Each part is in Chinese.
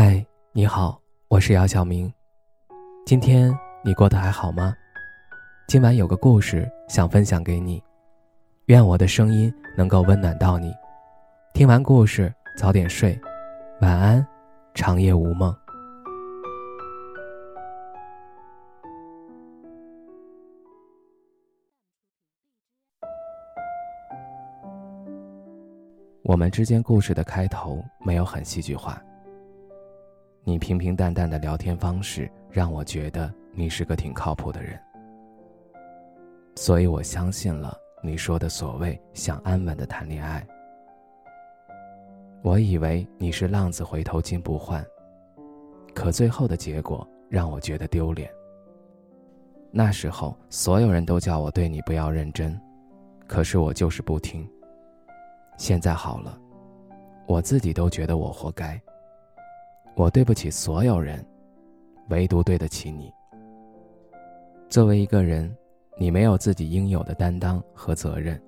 嗨，你好，我是姚晓明。今天你过得还好吗？今晚有个故事想分享给你，愿我的声音能够温暖到你。听完故事早点睡，晚安，长夜无梦。我们之间故事的开头没有很戏剧化。你平平淡淡的聊天方式让我觉得你是个挺靠谱的人，所以我相信了你说的所谓想安稳的谈恋爱。我以为你是浪子回头金不换，可最后的结果让我觉得丢脸。那时候所有人都叫我对你不要认真，可是我就是不听。现在好了，我自己都觉得我活该。我对不起所有人，唯独对得起你。作为一个人，你没有自己应有的担当和责任，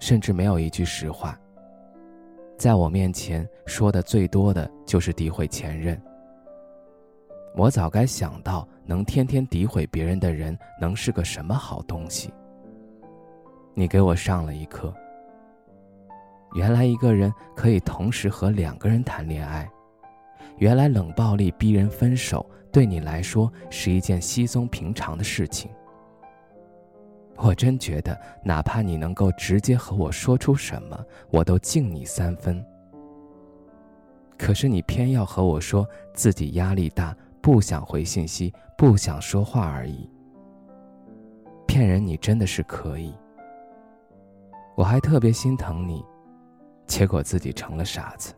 甚至没有一句实话。在我面前说的最多的就是诋毁前任。我早该想到，能天天诋毁别人的人能是个什么好东西。你给我上了一课。原来一个人可以同时和两个人谈恋爱。原来冷暴力逼人分手，对你来说是一件稀松平常的事情。我真觉得，哪怕你能够直接和我说出什么，我都敬你三分。可是你偏要和我说自己压力大，不想回信息，不想说话而已。骗人，你真的是可以。我还特别心疼你，结果自己成了傻子。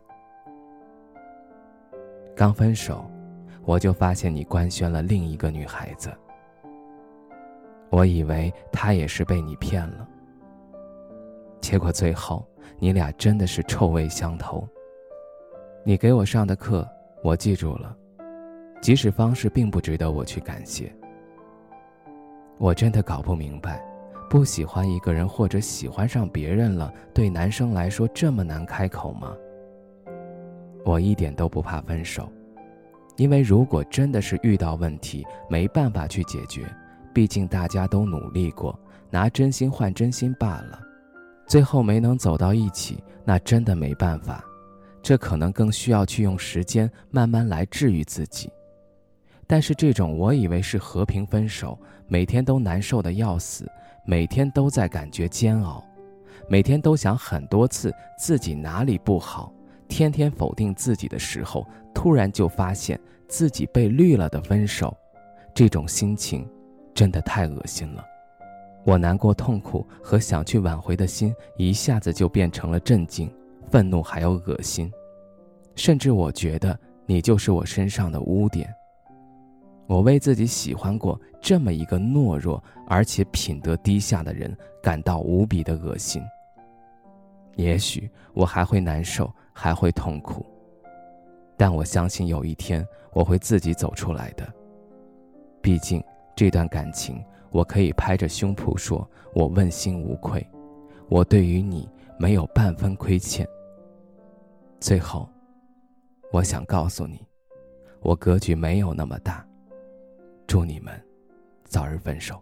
刚分手，我就发现你官宣了另一个女孩子。我以为她也是被你骗了，结果最后你俩真的是臭味相投。你给我上的课，我记住了，即使方式并不值得我去感谢。我真的搞不明白，不喜欢一个人或者喜欢上别人了，对男生来说这么难开口吗？我一点都不怕分手，因为如果真的是遇到问题没办法去解决，毕竟大家都努力过，拿真心换真心罢了，最后没能走到一起，那真的没办法，这可能更需要去用时间慢慢来治愈自己。但是这种我以为是和平分手，每天都难受的要死，每天都在感觉煎熬，每天都想很多次自己哪里不好。天天否定自己的时候，突然就发现自己被绿了的分手，这种心情真的太恶心了。我难过、痛苦和想去挽回的心一下子就变成了震惊、愤怒，还有恶心，甚至我觉得你就是我身上的污点。我为自己喜欢过这么一个懦弱而且品德低下的人感到无比的恶心。也许我还会难受。还会痛苦，但我相信有一天我会自己走出来的。毕竟这段感情，我可以拍着胸脯说，我问心无愧，我对于你没有半分亏欠。最后，我想告诉你，我格局没有那么大。祝你们早日分手。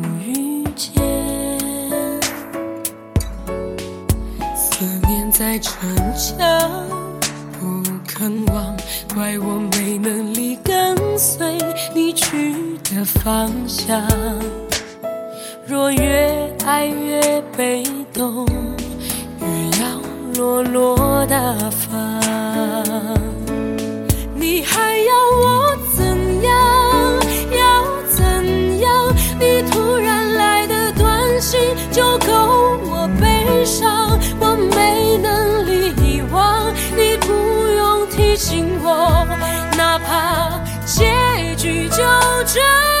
念在逞强，不肯忘，怪我没能力跟随你去的方向。若越爱越被动，越要落落大方。这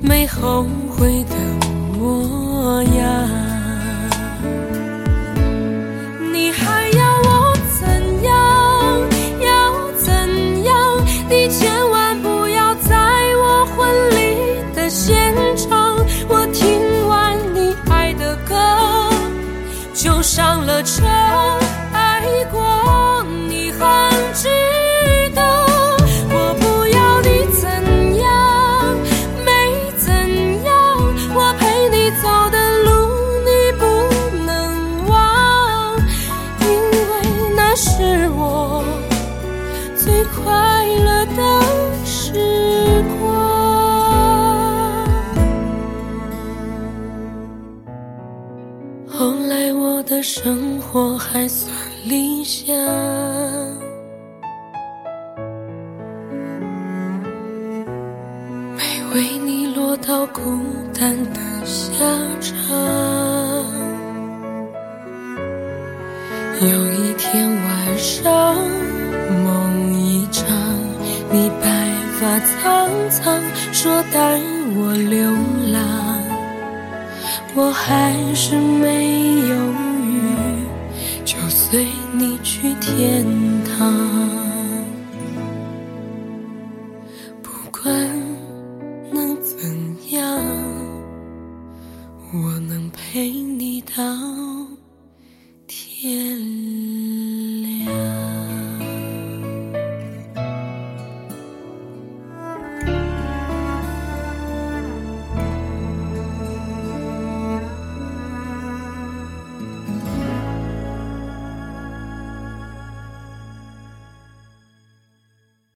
没后悔的模样。后来我的生活还算理想。没为你落到孤单的下场。有一天晚上，梦一场，你白发苍苍，说带我流浪，我还是没犹豫，就随你去天堂。